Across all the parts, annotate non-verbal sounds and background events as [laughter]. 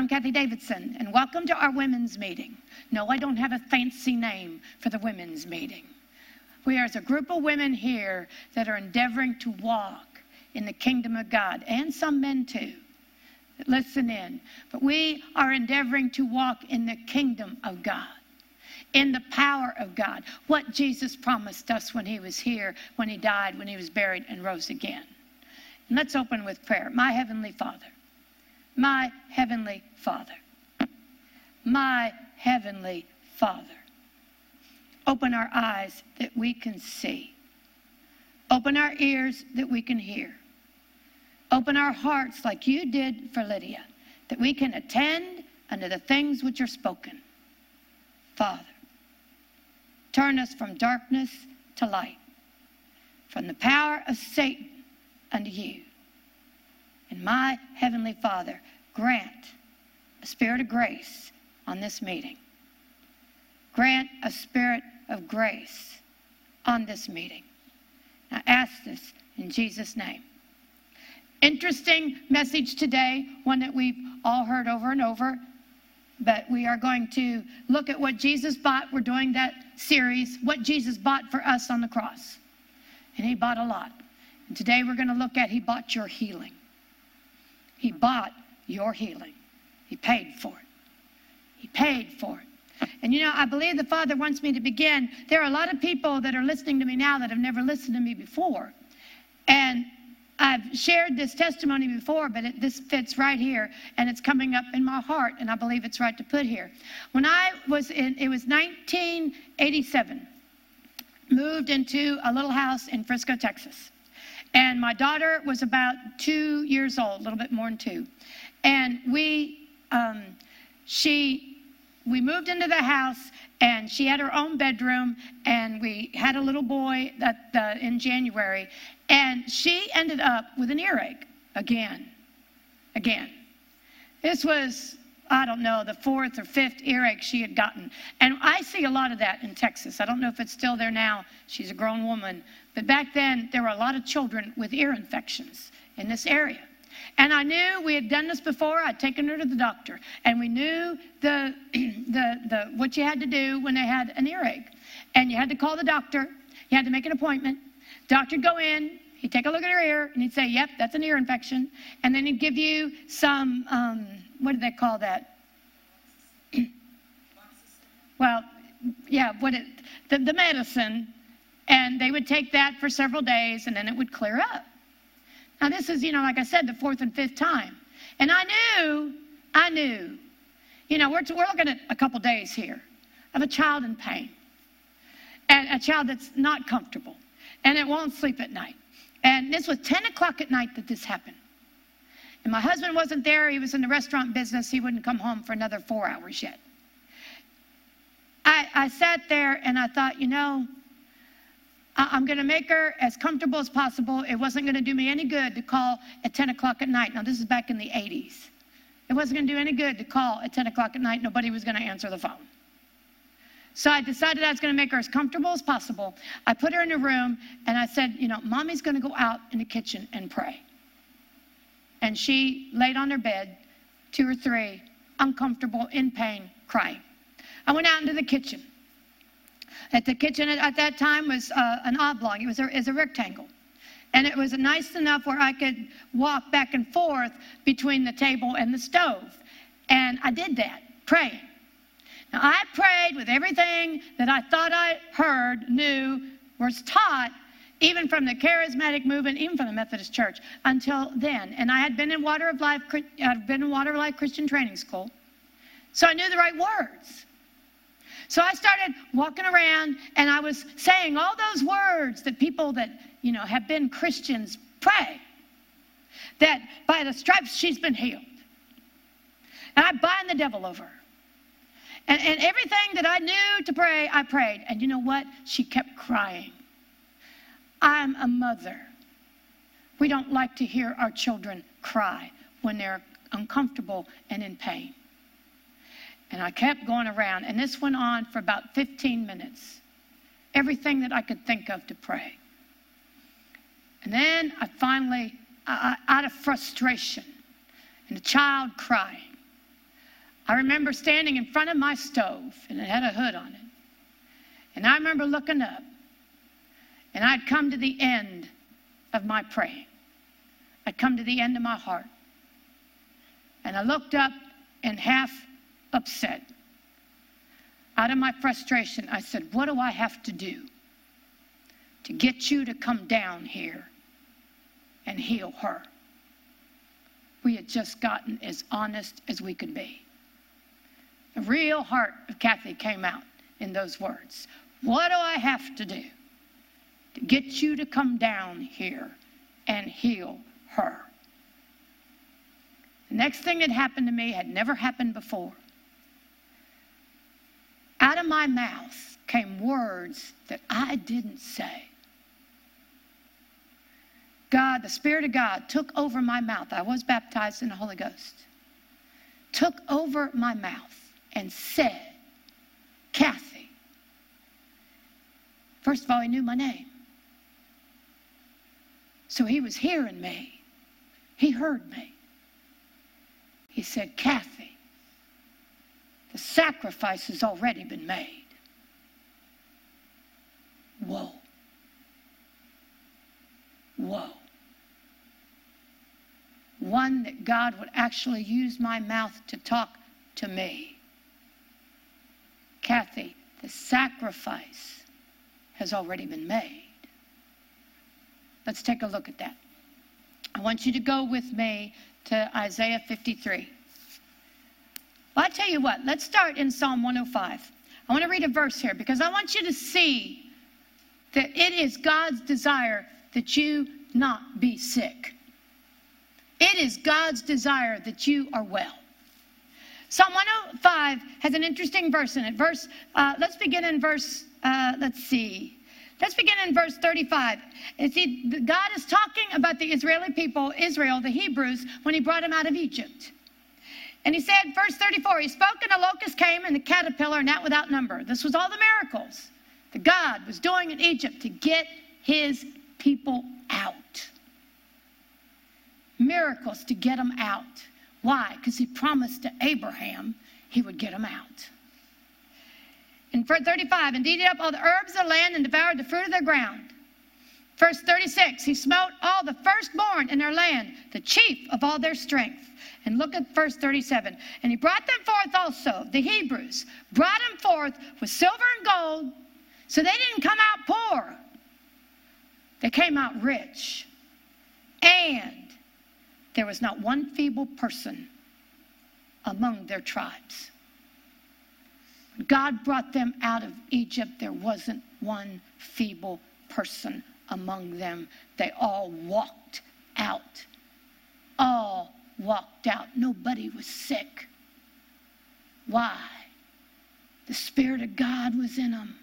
I'm Kathie Davidson, and welcome to our women's meeting. No, I don't have a fancy name for the women's meeting. We are as a group of women here that are endeavoring to walk in the kingdom of God, and some men too. Listen in. But we are endeavoring to walk in the kingdom of God, in the power of God. What Jesus promised us when he was here, when he died, when he was buried, and rose again. And let's open with prayer. My Heavenly Father, my Heavenly Father, my Heavenly Father. Open our eyes that we can see. Open our ears that we can hear. Open our hearts like you did for Lydia, that we can attend unto the things which are spoken. Father, turn us from darkness to light, from the power of Satan unto you. And my Heavenly Father, grant a spirit of grace on this meeting. Grant a spirit of grace on this meeting. I ask this in Jesus' name. Interesting message today, one that we've all heard over and over. But we are going to look at what Jesus bought. We're doing that series, What Jesus Bought for Us on the Cross. And He bought a lot. And today we're going to look at He bought your healing. He bought your healing. He paid for it. He paid for it. And you know, I believe the Father wants me to begin. There are a lot of people that are listening to me now that have never listened to me before. And I've shared this testimony before, but it, this fits right here, and it's coming up in my heart, and I believe it's right to put here. When I was in, it was 1987, moved into a little house in Frisco, Texas. And my daughter was about two years old, a little bit more than two. And we, um, she, we moved into the house and she had her own bedroom and we had a little boy that uh, in january. And she ended up with an earache again again. This was i don't know the fourth or fifth earache she had gotten. And i see a lot of that in texas. I don't know if it's still there now. She's a grown woman but back then there were a lot of children with ear infections in this area and I knew we had done this before. I'd taken her to the doctor, and we knew the, [clears throat] the, the, what you had to do when they had an earache. And you had to call the doctor. You had to make an appointment. Doctor'd go in. He'd take a look at her ear, and he'd say, "Yep, that's an ear infection." And then he'd give you some, um, what do they call that? [clears throat] well, yeah, what it, the, the medicine, and they would take that for several days, and then it would clear up. Now, this is, you know, like I said, the fourth and fifth time. And I knew, I knew, you know, we're, we're looking at a couple days here of a child in pain and a child that's not comfortable and it won't sleep at night. And this was 10 o'clock at night that this happened. And my husband wasn't there. He was in the restaurant business. He wouldn't come home for another four hours yet. I, I sat there and I thought, you know, I'm going to make her as comfortable as possible. It wasn't going to do me any good to call at 10 o'clock at night. Now, this is back in the 80s. It wasn't going to do any good to call at 10 o'clock at night. Nobody was going to answer the phone. So I decided I was going to make her as comfortable as possible. I put her in a room and I said, You know, mommy's going to go out in the kitchen and pray. And she laid on her bed, two or three, uncomfortable, in pain, crying. I went out into the kitchen. At the kitchen at, that time was uh, an oblong. It was a, it was a rectangle. And it was nice enough where I could walk back and forth between the table and the stove. And I did that, praying. Now, I prayed with everything that I thought I heard, knew, was taught, even from the charismatic movement, even from the Methodist Church, until then. And I had been in Water of Life, I'd been in Water of Life Christian Training School. So I knew the right words. So I started walking around and I was saying all those words that people that, you know, have been Christians pray. That by the stripes she's been healed. And I bind the devil over. And, and everything that I knew to pray, I prayed. And you know what? She kept crying. I'm a mother. We don't like to hear our children cry when they're uncomfortable and in pain. And I kept going around, and this went on for about 15 minutes. Everything that I could think of to pray. And then I finally, out of frustration, and a child crying, I remember standing in front of my stove, and it had a hood on it. And I remember looking up, and I'd come to the end of my praying. I'd come to the end of my heart. And I looked up and half upset. Out of my frustration, I said, What do I have to do to get you to come down here and heal her? We had just gotten as honest as we could be. The real heart of Kathie came out in those words. What do I have to do to get you to come down here and heal her? The next thing that happened to me had never happened before. Out of my mouth came words that I didn't say. God, the Spirit of God, took over my mouth. I was baptized in the Holy Ghost. Took over my mouth and said, Kathie. First of all, he knew my name. So he was hearing me. He heard me. He said, Kathie, the sacrifice has already been made. Whoa. Whoa. One that God would actually use my mouth to talk to me. Kathie, the sacrifice has already been made. Let's take a look at that. I want you to go with me to Isaiah 53. Well, I tell you what, let's start in Psalm 105. I want to read a verse here because I want you to see that it is God's desire that you not be sick. It is God's desire that you are well. Psalm 105 has an interesting verse in it. Verse, uh, let's begin in verse, uh, let's see. Let's begin in verse 35. See, God is talking about the Israeli people, Israel, the Hebrews, when he brought them out of Egypt. And he said, verse 34, he spoke and a locust came and the caterpillar, that without number. This was all the miracles that God was doing in Egypt to get his people out. Miracles to get them out. Why? Because he promised to Abraham he would get them out. In verse 35, and eated up all the herbs of the land and devoured the fruit of the ground. Verse 36, he smote all the firstborn in their land, the chief of all their strength. And look at verse 37. And he brought them forth also, the Hebrews, brought them forth with silver and gold. So they didn't come out poor, they came out rich. And there was not one feeble person among their tribes. When God brought them out of Egypt, there wasn't one feeble person among them. They all walked out. All walked out. Nobody was sick. Why? The Spirit of God was in them.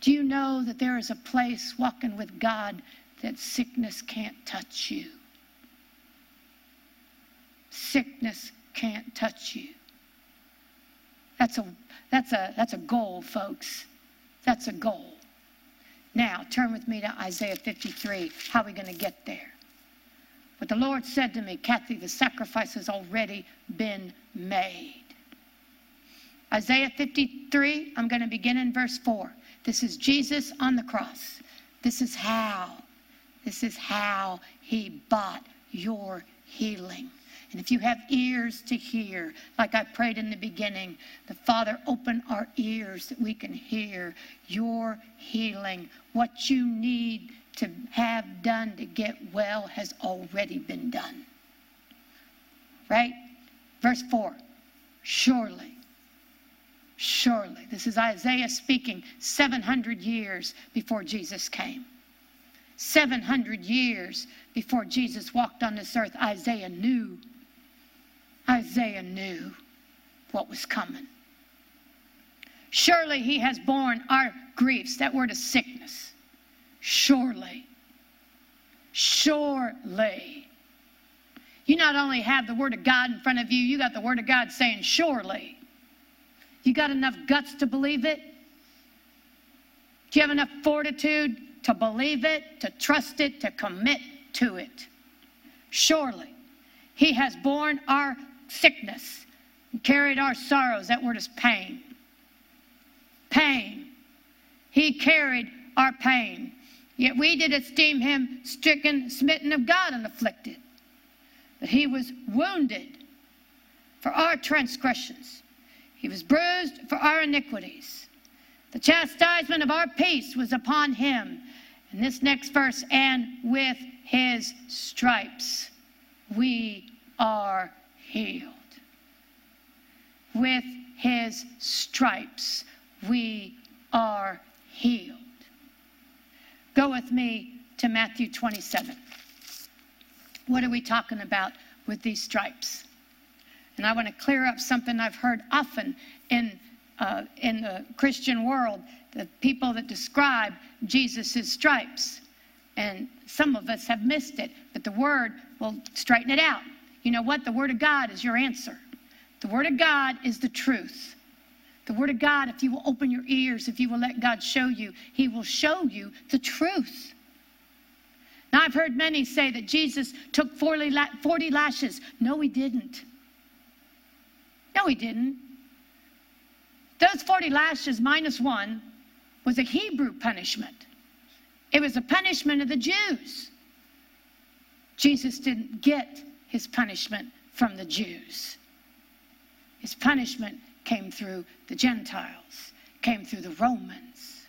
Do you know that there is a place walking with God that sickness can't touch you? Sickness can't touch you. That's a, that's a, that's a goal, folks. That's a goal. Now, turn with me to Isaiah 53. How are we going to get there? But the Lord said to me, Kathie, the sacrifice has already been made. Isaiah 53, I'm going to begin in verse 4. This is Jesus on the cross. This is how. This is how he bought your healing. And if you have ears to hear, like I prayed in the beginning, the Father, open our ears that we can hear your healing. What you need to have done to get well has already been done. Right? Verse 4 Surely, surely, this is Isaiah speaking 700 years before Jesus came. 700 years before Jesus walked on this earth, Isaiah knew Isaiah knew what was coming. Surely he has borne our griefs. That word is sickness. Surely. Surely. You not only have the Word of God in front of you, you got the Word of God saying, surely. You got enough guts to believe it? Do you have enough fortitude to believe it, to trust it, to commit to it? Surely. He has borne our sickness. He carried our sorrows. That word is pain. Pain. He carried our pain. Yet we did esteem him stricken, smitten of God, and afflicted. But he was wounded for our transgressions, he was bruised for our iniquities. The chastisement of our peace was upon him. And this next verse, and with his stripes we are healed. With his stripes we are healed. Go with me to Matthew 27. What are we talking about with these stripes? And I want to clear up something I've heard often in, uh, in the Christian world the people that describe Jesus' stripes. And some of us have missed it, but the Word will straighten it out. You know what? The Word of God is your answer. The Word of God is the truth. The Word of God, if you will open your ears, if you will let God show you, He will show you the truth. Now, I've heard many say that Jesus took 40 lashes. No, He didn't. No, He didn't. Those 40 lashes minus one was a Hebrew punishment, it was a punishment of the Jews. Jesus didn't get his punishment from the Jews. His punishment came through the Gentiles, came through the Romans.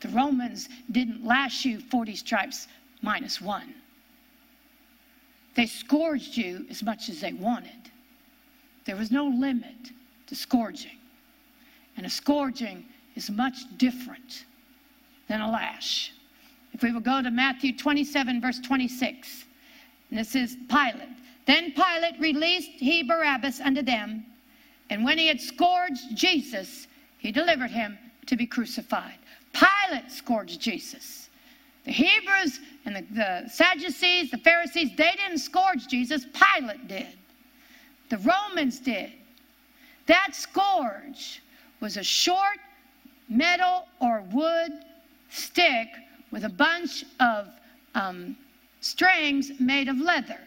The Romans didn't lash you 40 stripes minus one. They scourged you as much as they wanted. There was no limit to scourging. And a scourging is much different than a lash. If we will go to Matthew 27, verse 26, this is Pilate. Then Pilate released he Barabbas unto them, and when he had scourged Jesus, he delivered him to be crucified. Pilate scourged Jesus. The Hebrews and the, the, Sadducees, the Pharisees, they didn't scourge Jesus. Pilate did. The Romans did. That scourge was a short metal or wood stick with a bunch of um, strings made of leather.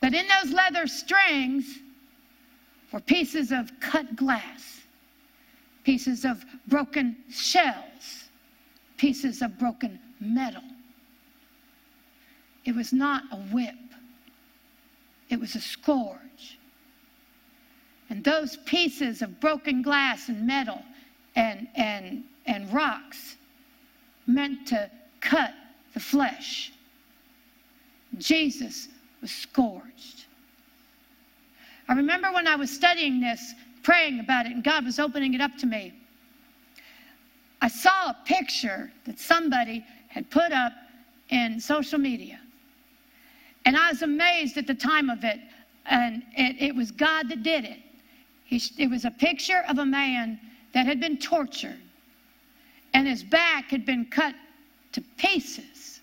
But in those leather strings were pieces of cut glass, pieces of broken shells, pieces of broken metal. It was not a whip, it was a scourge. And those pieces of broken glass and metal and, and, and rocks meant to cut the flesh. Jesus was scourged. I remember when I was studying this, praying about it, and God was opening it up to me. I saw a picture that somebody had put up in social media. And I was amazed at the time of it. And it, it was God that did it. He, it was a picture of a man that had been tortured, and his back had been cut to pieces.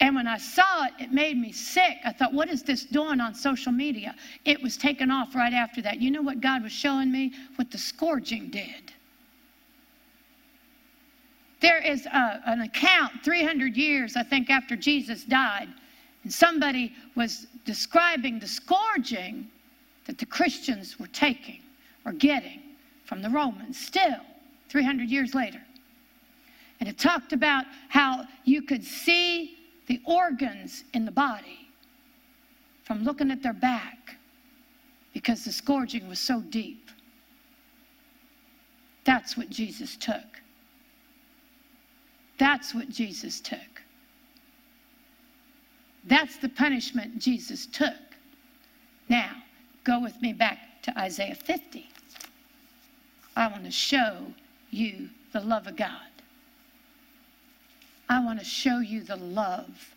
And when I saw it, it made me sick. I thought, what is this doing on social media? It was taken off right after that. You know what God was showing me? What the scourging did. There is a, an account 300 years, I think, after Jesus died, and somebody was describing the scourging that the Christians were taking or getting from the Romans, still 300 years later. And it talked about how you could see the organs in the body from looking at their back because the scourging was so deep. That's what Jesus took. That's what Jesus took. That's the punishment Jesus took. Now, go with me back to Isaiah 50. I want to show you the love of God. I want to show you the love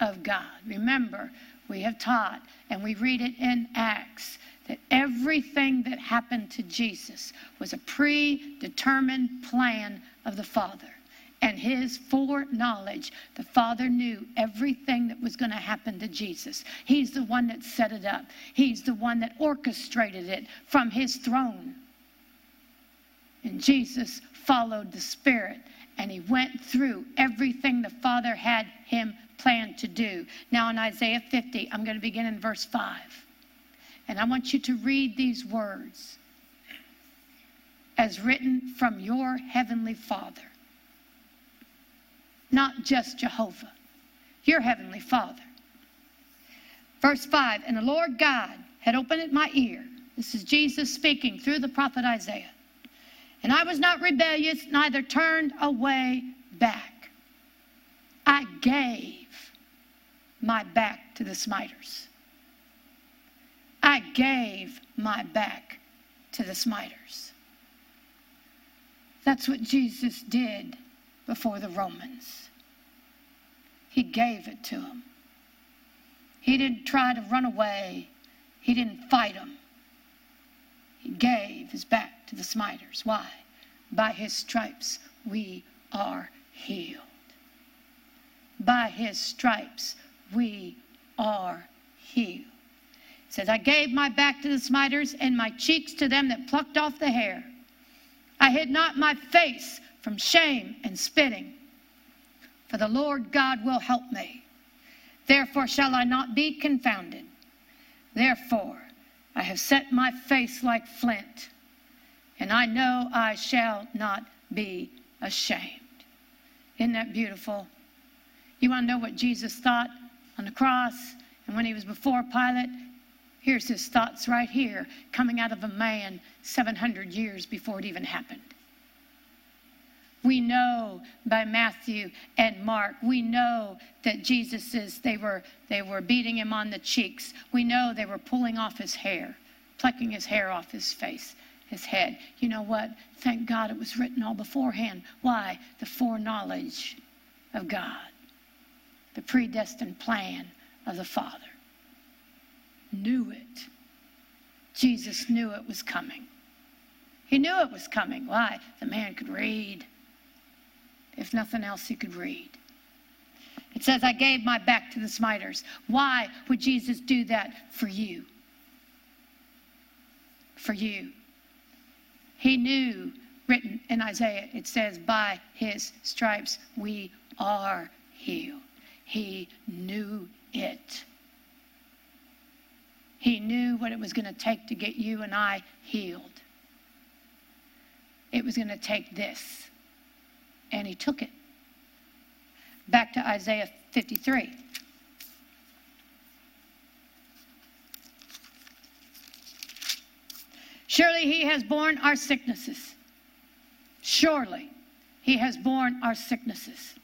of God. Remember, we have taught and we read it in Acts that everything that happened to Jesus was a predetermined plan of the Father. And his foreknowledge, the Father knew everything that was going to happen to Jesus. He's the one that set it up, He's the one that orchestrated it from his throne. And Jesus followed the Spirit and he went through everything the Father had him planned to do. Now, in Isaiah 50, I'm going to begin in verse 5. And I want you to read these words as written from your heavenly Father. Not just Jehovah, your heavenly Father. Verse 5 And the Lord God had opened my ear. This is Jesus speaking through the prophet Isaiah. And I was not rebellious, neither turned away back. I gave my back to the smiters. I gave my back to the smiters. That's what Jesus did before the Romans. He gave it to them. He didn't try to run away. He didn't fight them. He gave his back to the smiters. Why? By his stripes we are healed. By his stripes we are healed. It says, I gave my back to the smiters and my cheeks to them that plucked off the hair. I hid not my face from shame and spitting, for the Lord God will help me. Therefore shall I not be confounded. Therefore I have set my face like flint, and I know I shall not be ashamed. Isn't that beautiful? You want to know what Jesus thought on the cross and when he was before Pilate? Here's his thoughts right here, coming out of a man 700 years before it even happened. We know by Matthew and Mark, we know that Jesus is, they were, they were beating him on the cheeks. We know they were pulling off his hair, plucking his hair off his face, his head. You know what? Thank God it was written all beforehand. Why? The foreknowledge of God, the predestined plan of the Father knew it. Jesus knew it was coming. He knew it was coming. Why? The man could read. If nothing else, he could read. It says, I gave my back to the smiters. Why would Jesus do that for you? For you. He knew, written in Isaiah, it says, by his stripes we are healed. He knew it. He knew what it was going to take to get you and I healed. It was going to take this. And he took it. Back to Isaiah 53. Surely he has borne our sicknesses. Surely he has borne our sicknesses.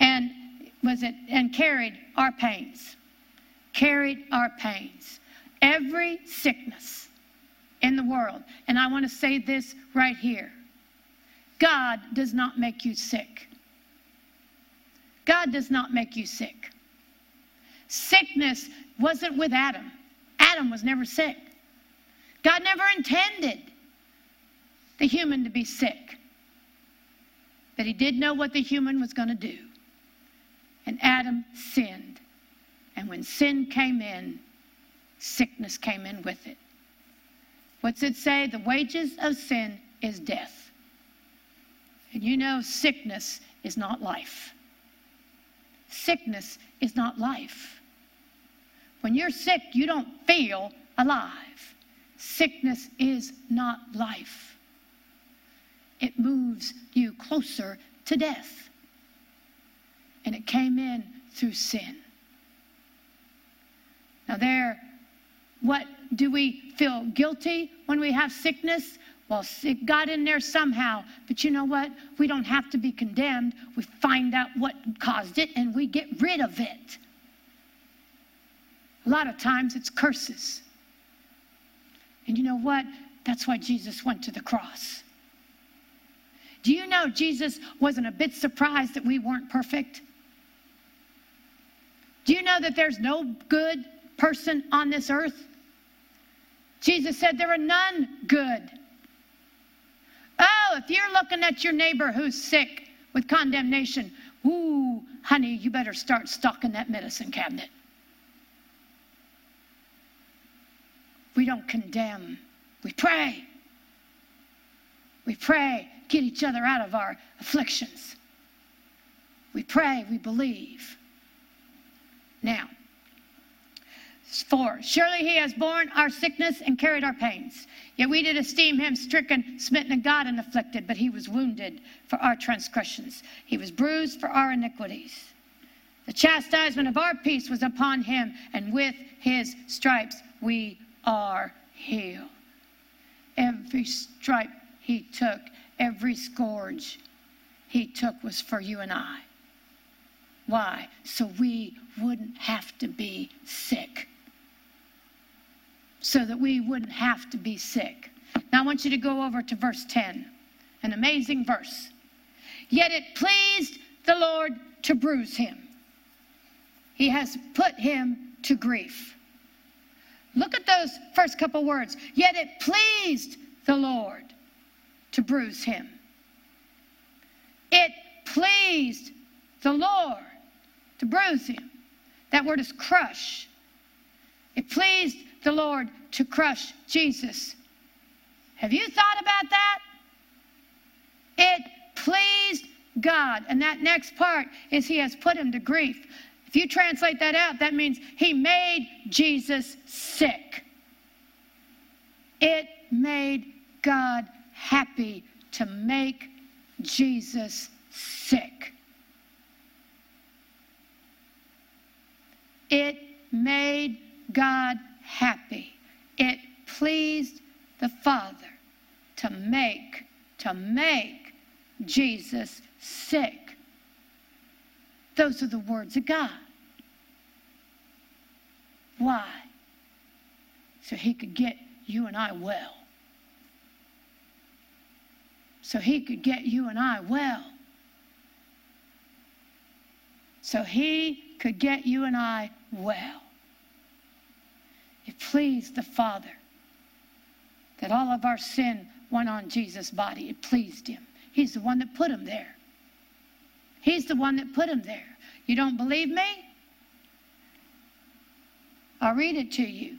And was it and carried our pains carried our pains. Every sickness in the world. And I want to say this right here God does not make you sick. God does not make you sick. Sickness wasn't with Adam. Adam was never sick. God never intended the human to be sick. But he did know what the human was going to do. And Adam sinned. And when sin came in, sickness came in with it. What's it say? The wages of sin is death. And you know, sickness is not life. Sickness is not life. When you're sick, you don't feel alive. Sickness is not life, it moves you closer to death. And it came in through sin. Now, there, what do we feel guilty when we have sickness? Well, it got in there somehow. But you know what? We don't have to be condemned. We find out what caused it and we get rid of it. A lot of times it's curses. And you know what? That's why Jesus went to the cross. Do you know Jesus wasn't a bit surprised that we weren't perfect? Do you know that there's no good person on this earth? Jesus said, There are none good. Oh, if you're looking at your neighbor who's sick with condemnation, ooh, honey, you better start stocking that medicine cabinet. We don't condemn, we pray. We pray, get each other out of our afflictions. We pray, we believe. Now, 4. Surely he has borne our sickness and carried our pains. Yet we did esteem him stricken, smitten of God, and afflicted, but he was wounded for our transgressions. He was bruised for our iniquities. The chastisement of our peace was upon him, and with his stripes we are healed. Every stripe he took, every scourge he took was for you and I. Why? So we wouldn't have to be sick. So that we wouldn't have to be sick. Now I want you to go over to verse 10, an amazing verse. Yet it pleased the Lord to bruise him. He has put him to grief. Look at those first couple words. Yet it pleased the Lord to bruise him. It pleased the Lord to bruise him. That word is crush. It pleased the Lord to crush Jesus. Have you thought about that? It pleased God. And that next part is He has put him to grief. If you translate that out, that means He made Jesus sick. It made God happy to make Jesus sick. It made God happy. It pleased the Father to make, to make Jesus sick. Those are the words of God. Why? So he could get you and I well. So he could get you and I well. So he could get you and I well. It pleased the Father that all of our sin went on Jesus' body. It pleased him. He's the one that put him there. He's the one that put him there. You don't believe me? I'll read it to you.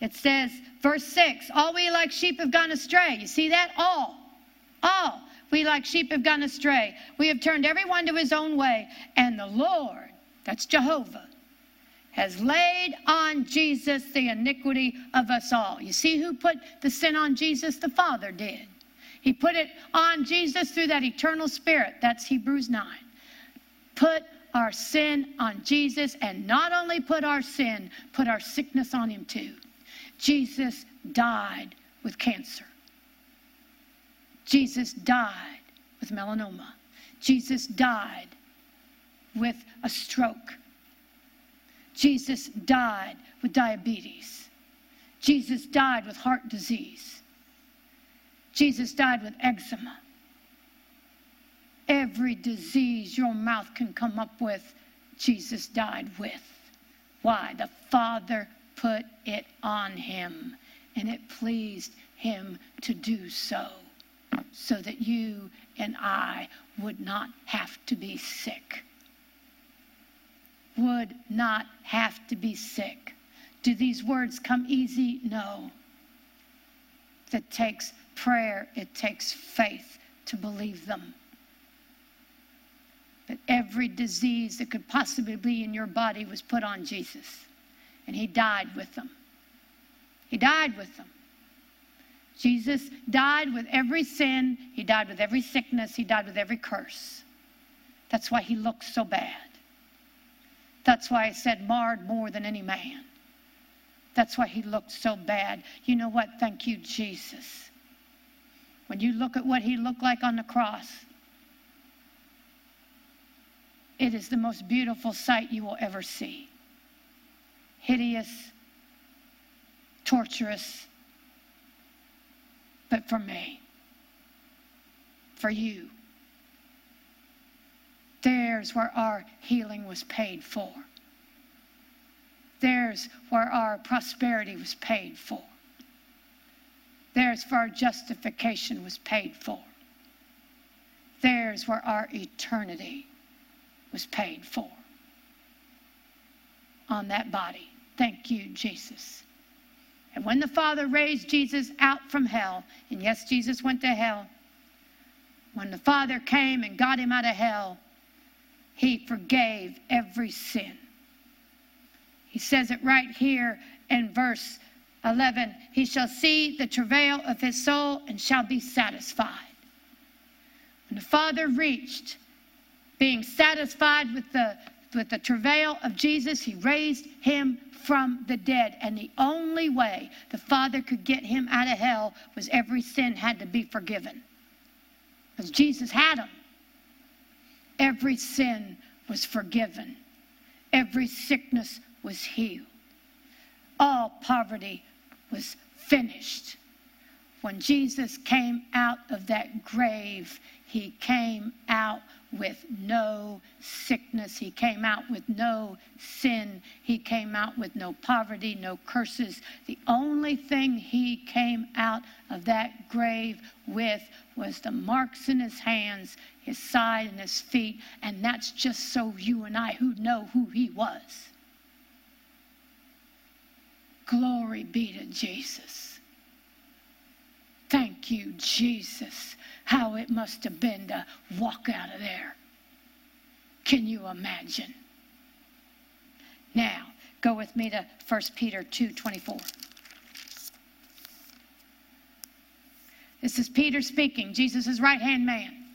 It says, verse 6 All we like sheep have gone astray. You see that? All. All. We like sheep have gone astray. We have turned everyone to his own way. And the Lord, that's Jehovah, has laid on Jesus the iniquity of us all. You see who put the sin on Jesus? The Father did. He put it on Jesus through that eternal spirit. That's Hebrews 9. Put our sin on Jesus and not only put our sin, put our sickness on him too. Jesus died with cancer. Jesus died with melanoma. Jesus died with a stroke. Jesus died with diabetes. Jesus died with heart disease. Jesus died with eczema. Every disease your mouth can come up with, Jesus died with. Why? The Father put it on him, and it pleased him to do so, so that you and I would not have to be sick would not have to be sick. Do these words come easy? No. It takes prayer, it takes faith to believe them. That every disease that could possibly be in your body was put on Jesus, and He died with them. He died with them. Jesus died with every sin, He died with every sickness, He died with every curse. That's why He looked so bad. That's why I said marred more than any man. That's why he looked so bad. You know what? Thank you, Jesus. When you look at what he looked like on the cross, it is the most beautiful sight you will ever see. Hideous, torturous, but for me, for you. There's where our healing was paid for. There's where our prosperity was paid for. There's where our justification was paid for. There's where our eternity was paid for. On that body. Thank you, Jesus. And when the Father raised Jesus out from hell, and yes, Jesus went to hell, when the Father came and got him out of hell, he forgave every sin. He says it right here in verse 11 He shall see the travail of his soul and shall be satisfied. When the Father reached being satisfied with the, with the travail of Jesus, he raised him from the dead. And the only way the Father could get him out of hell was every sin had to be forgiven. Because Jesus had them. Every sin was forgiven, every sickness was healed, all poverty was finished. When Jesus came out of that grave, he came out with no sickness. He came out with no sin. He came out with no poverty, no curses. The only thing he came out of that grave with was the marks in his hands, his side, and his feet. And that's just so you and I who know who he was. Glory be to Jesus. Thank you, Jesus how it must have been to walk out of there. Can you imagine? Now, go with me to 1 Peter 2:24. This is Peter speaking, Jesus' right-hand man.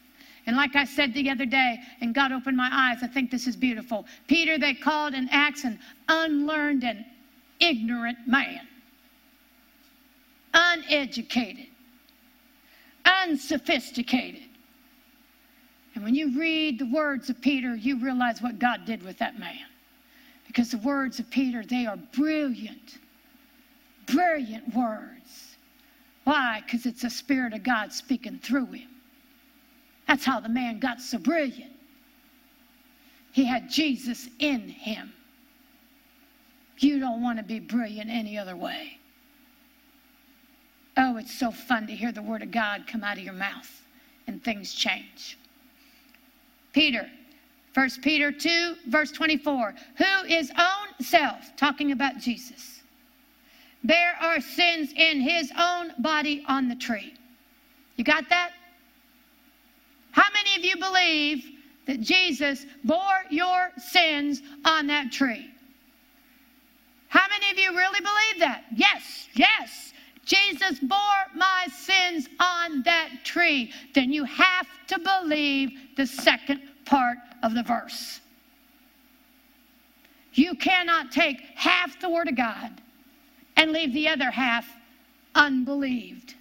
And like I said the other day, and God opened my eyes, I think this is beautiful. Peter, they called in Acts an unlearned and ignorant man, uneducated unsophisticated. And when you read the words of Peter, you realize what God did with that man. Because the words of Peter, they are brilliant, brilliant words. Why? Because it's the Spirit of God speaking through him. That's how the man got so brilliant. He had Jesus in him. You don't want to be brilliant any other way. Oh, it's so fun to hear the word of God come out of your mouth and things change. Peter, 1 Peter 2, verse 24, who is own self, talking about Jesus, bear our sins in his own body on the tree. You got that? How many of you believe that Jesus bore your sins on that tree? How many of you really believe that? Yes, yes. Jesus bore my sins on that tree, then you have to believe the second part of the verse. You cannot take half the Word of God and leave the other half unbelieved.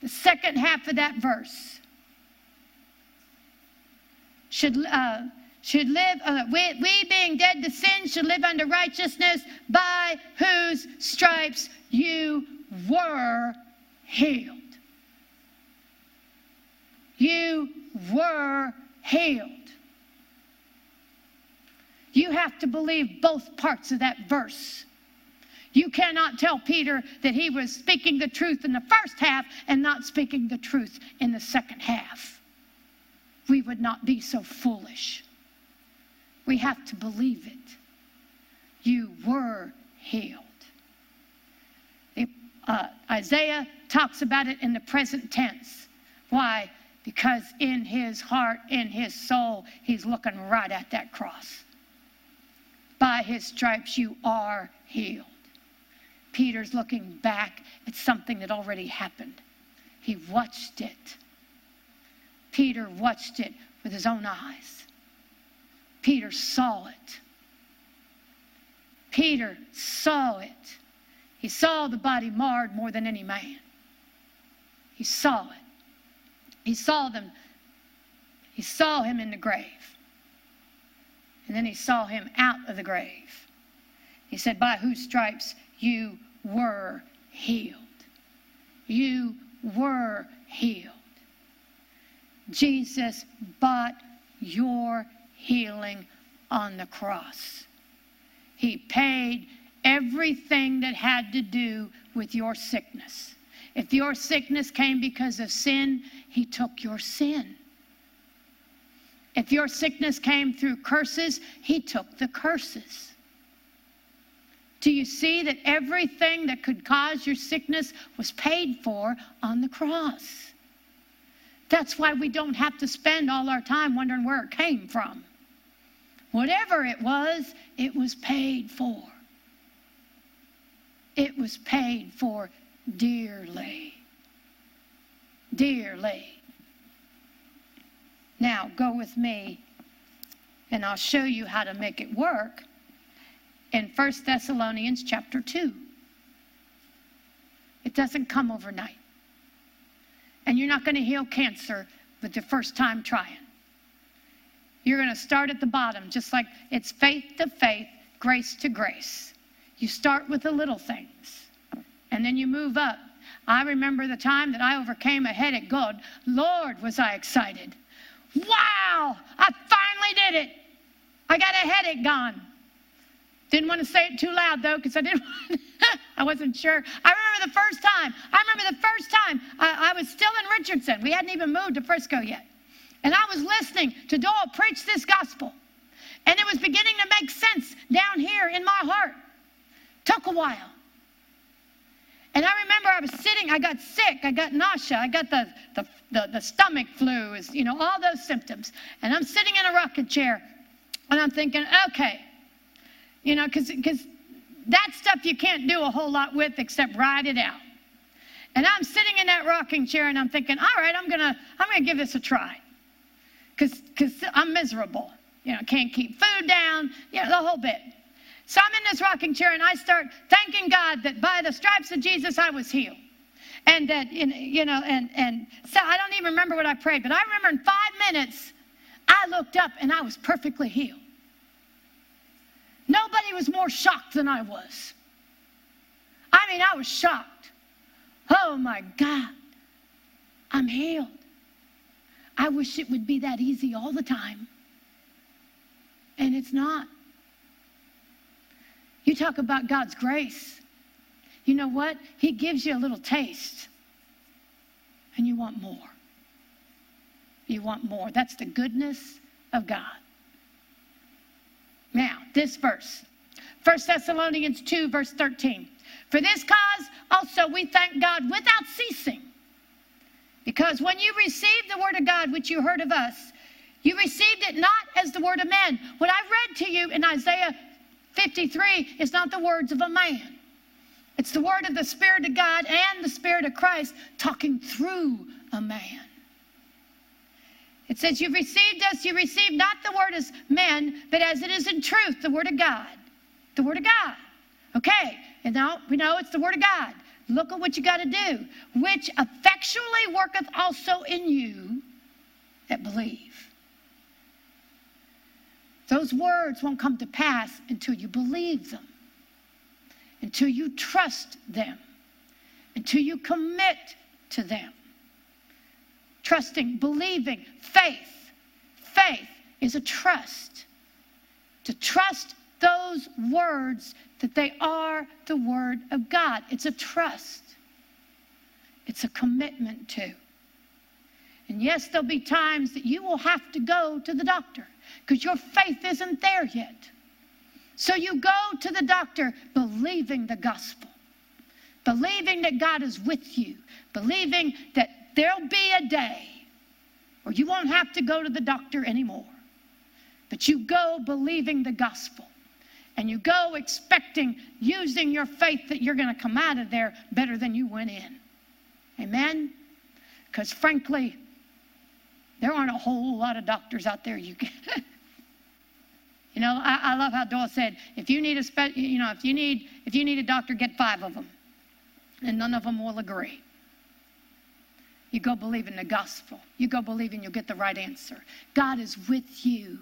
The second half of that verse should. Uh, should live, uh, we, we being dead to sin should live under righteousness, by whose stripes you were healed. You were healed. You have to believe both parts of that verse. You cannot tell Peter that he was speaking the truth in the first half and not speaking the truth in the second half. We would not be so foolish. We have to believe it. You were healed. uh, Isaiah talks about it in the present tense. Why? Because in his heart, in his soul, he's looking right at that cross. By his stripes, you are healed. Peter's looking back at something that already happened. He watched it. Peter watched it with his own eyes. Peter saw it. Peter saw it. He saw the body marred more than any man. He saw it. He saw them. He saw him in the grave. And then he saw him out of the grave. He said, By whose stripes you were healed. You were healed. Jesus bought your healing on the cross. He paid everything that had to do with your sickness. If your sickness came because of sin, He took your sin. If your sickness came through curses, He took the curses. Do you see that everything that could cause your sickness was paid for on the cross? That's why we don't have to spend all our time wondering where it came from. Whatever it was, it was paid for. It was paid for dearly. Dearly. Now, go with me, and I'll show you how to make it work in 1 Thessalonians chapter 2. It doesn't come overnight. And you're not going to heal cancer with your first time trying. You're going to start at the bottom, just like it's faith to faith, grace to grace. You start with the little things, and then you move up. I remember the time that I overcame a headache. God, Lord, was I excited. Wow, I finally did it. I got a headache gone. Didn't want to say it too loud though, because I didn't. [laughs] I wasn't sure. I remember the first time. I remember the first time I, I was still in Richardson. We hadn't even moved to Frisco yet, and I was listening to Doyle preach this gospel, and it was beginning to make sense down here in my heart. Took a while. And I remember I was sitting, I got sick, I got nausea, I got the, the, the, the stomach flu, is, you know, all those symptoms. And I'm sitting in a rocking chair and I'm thinking, okay, you know, because that stuff you can't do a whole lot with except ride it out. And I'm sitting in that rocking chair and I'm thinking, all right, I'm gonna I'm gonna give this a try. Cause cause I'm miserable. You know, can't keep food down, you know, the whole bit. So I'm in this rocking chair and I start thanking God that by the stripes of Jesus I was healed. And that, you know, and, and so I don't even remember what I prayed, but I remember in five minutes I looked up and I was perfectly healed. Nobody was more shocked than I was. I mean, I was shocked. Oh my God, I'm healed. I wish it would be that easy all the time. And it's not. You talk about God's grace. You know what? He gives you a little taste, and you want more. You want more. That's the goodness of God. Now, this verse, 1 Thessalonians 2, verse 13. For this cause also we thank God without ceasing. Because when you received the word of God, which you heard of us, you received it not as the word of men. What I read to you in Isaiah 53 is not the words of a man. It's the word of the Spirit of God and the Spirit of Christ talking through a man. It says, You received us, you received not the word as men, but as it is in truth, the word of God. The word of God. Okay, and now we know it's the word of God. Look at what you got to do, which effectually worketh also in you that believe. Those words won't come to pass until you believe them, until you trust them, until you commit to them. Trusting, believing, faith. Faith is a trust. To trust those words that they are the Word of God. It's a trust, it's a commitment to. And yes, there'll be times that you will have to go to the doctor because your faith isn't there yet. So you go to the doctor believing the gospel, believing that God is with you, believing that there'll be a day where you won't have to go to the doctor anymore. But you go believing the gospel. And you go expecting, using your faith, that you're going to come out of there better than you went in. Amen? Because frankly, there aren't a whole lot of doctors out there you can. [laughs] you know, I, I, love how Doyle said, if you need a spe- you know, if you need if you need a doctor, get five of them, and none of them will agree. You go believe in the gospel. You go believing you'll get the right answer. God is with you.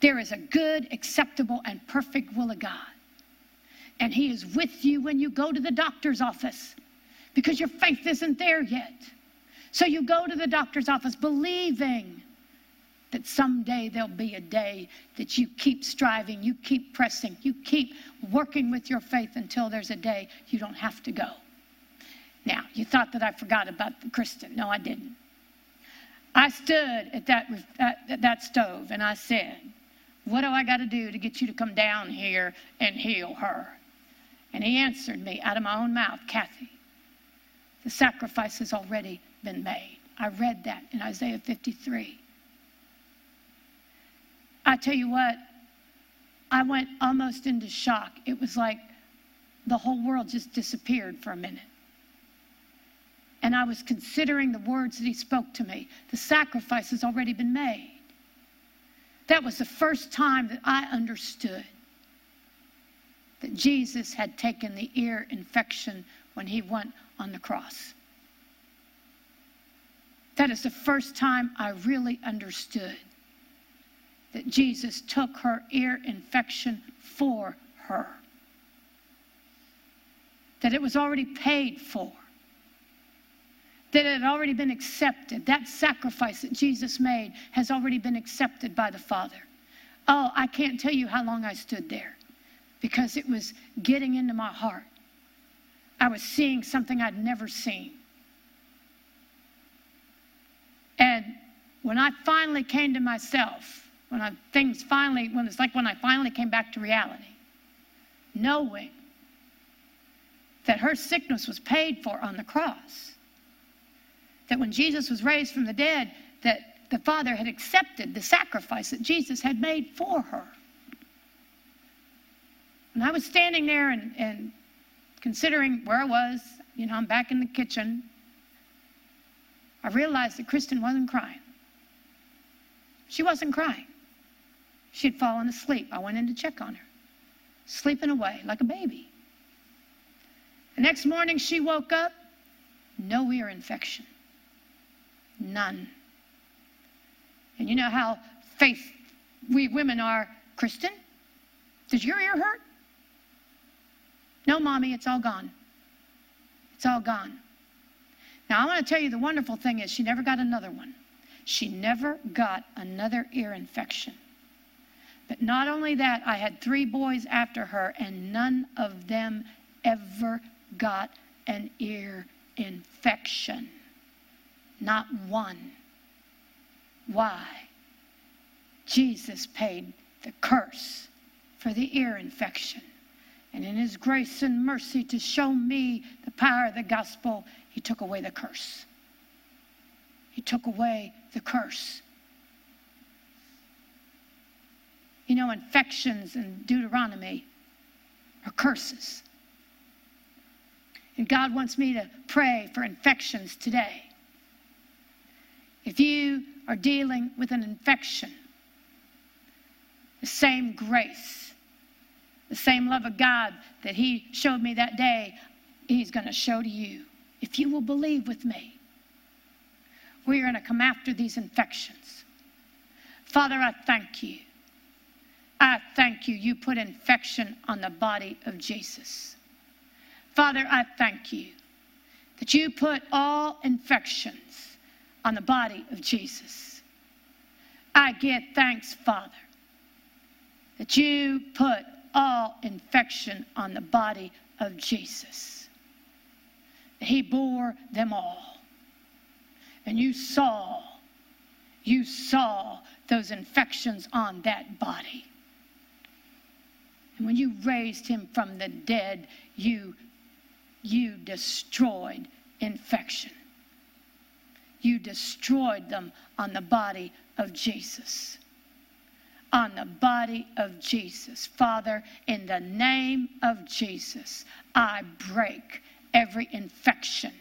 There is a good, acceptable, and perfect will of God. And He is with you when you go to the doctor's office because your faith isn't there yet. So you go to the doctor's office believing that someday there'll be a day that you keep striving, you keep pressing, you keep working with your faith until there's a day you don't have to go. Now, you thought that I forgot about the Kristen. No, I didn't. I stood at that, at that stove and I said, What do I got to do to get you to come down here and heal her? And he answered me out of my own mouth, Kathie, the sacrifice has already been made. I read that in Isaiah 53. I tell you what, I went almost into shock. It was like the whole world just disappeared for a minute. And I was considering the words that he spoke to me. The sacrifice has already been made. That was the first time that I understood that Jesus had taken the ear infection when he went on the cross. That is the first time I really understood that Jesus took her ear infection for her. That it was already paid for. That it had already been accepted. That sacrifice that Jesus made has already been accepted by the Father. Oh, I can't tell you how long I stood there because it was getting into my heart. I was seeing something I'd never seen. And when I finally came to myself, when I, things finally, when it's like when I finally came back to reality, knowing that her sickness was paid for on the cross, that when Jesus was raised from the dead, that the Father had accepted the sacrifice that Jesus had made for her. And I was standing there and, and considering where I was, you know, I'm back in the kitchen. I realized that Kristen wasn't crying. She wasn't crying. She had fallen asleep. I went in to check on her, sleeping away like a baby. The next morning she woke up, no ear infection. None. And you know how faith we women are, Kristen? Does your ear hurt? No, mommy, it's all gone. It's all gone. Now, I want to tell you the wonderful thing is she never got another one. She never got another ear infection. But not only that, I had three boys after her, and none of them ever got an ear infection. Not one. Why? Jesus paid the curse for the ear infection. And in his grace and mercy to show me the power of the gospel, he took away the curse. He took away the curse. You know, infections in Deuteronomy are curses. And God wants me to pray for infections today. If you are dealing with an infection, the same grace, the same love of God that He showed me that day, He's going to show to you. If you will believe with me, we're going to come after these infections. Father, I thank you. I thank you. You put infection on the body of Jesus. Father, I thank you that you put all infections on the body of Jesus. I give thanks, Father, that you put all infection on the body of Jesus. He bore them all. And you saw, you saw those infections on that body. And when you raised him from the dead, you, you destroyed infection. You destroyed them on the body of Jesus on the body of Jesus. Father, in the name of Jesus, I break every infection.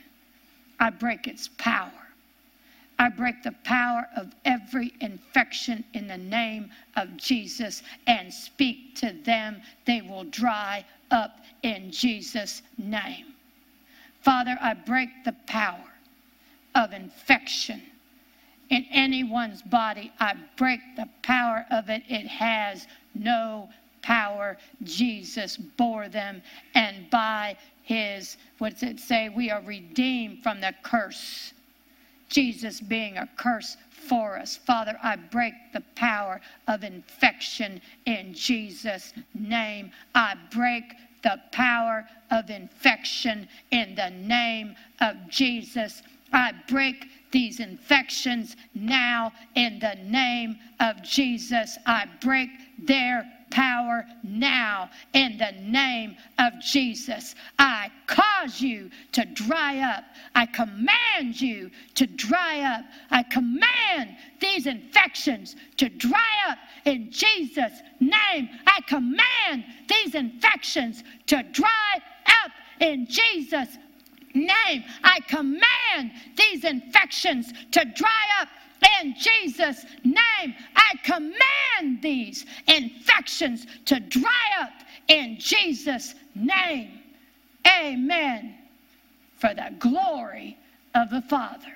I break its power. I break the power of every infection in the name of Jesus and speak to them. They will dry up in Jesus' name. Father, I break the power of infection in anyone's body. I break the power of it. It has no power. Jesus bore them, and by his, what does it say? We are redeemed from the curse. Jesus being a curse for us. Father, I break the power of infection in Jesus' name. I break the power of infection in the name of Jesus. I break these infections now in the name of Jesus. I break their power now in the name of Jesus. I cause you to dry up. I command you to dry up. I command these infections to dry up in Jesus' name. I command these infections to dry up in Jesus' name. I command these infections to dry up in Jesus' name. I command these infections to dry up in Jesus' name. Amen. For the glory of the Father.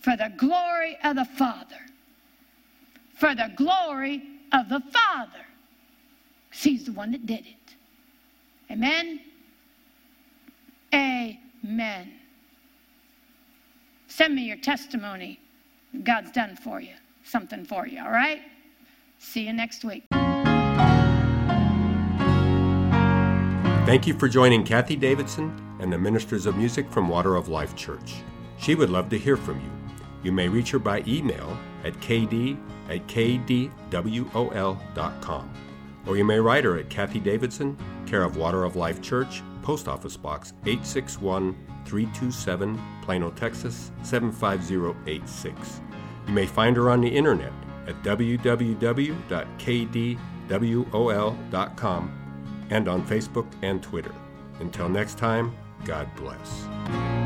For the glory of the Father. For the glory of the Father. He's the one that did it. Amen. Amen. Send me your testimony. God's done for you, something for you, all right? See you next week. Thank you for joining Kathie Davidson and the Ministers of Music from Water of Life Church. She would love to hear from you. You may reach her by email at kd at kdwol.com. Or you may write her at Kathie Davidson, care of Water of Life Church, Post Office Box 861 327, Plano, Texas 75086. You may find her on the internet at www.kdwol.com and on Facebook and Twitter. Until next time, God bless.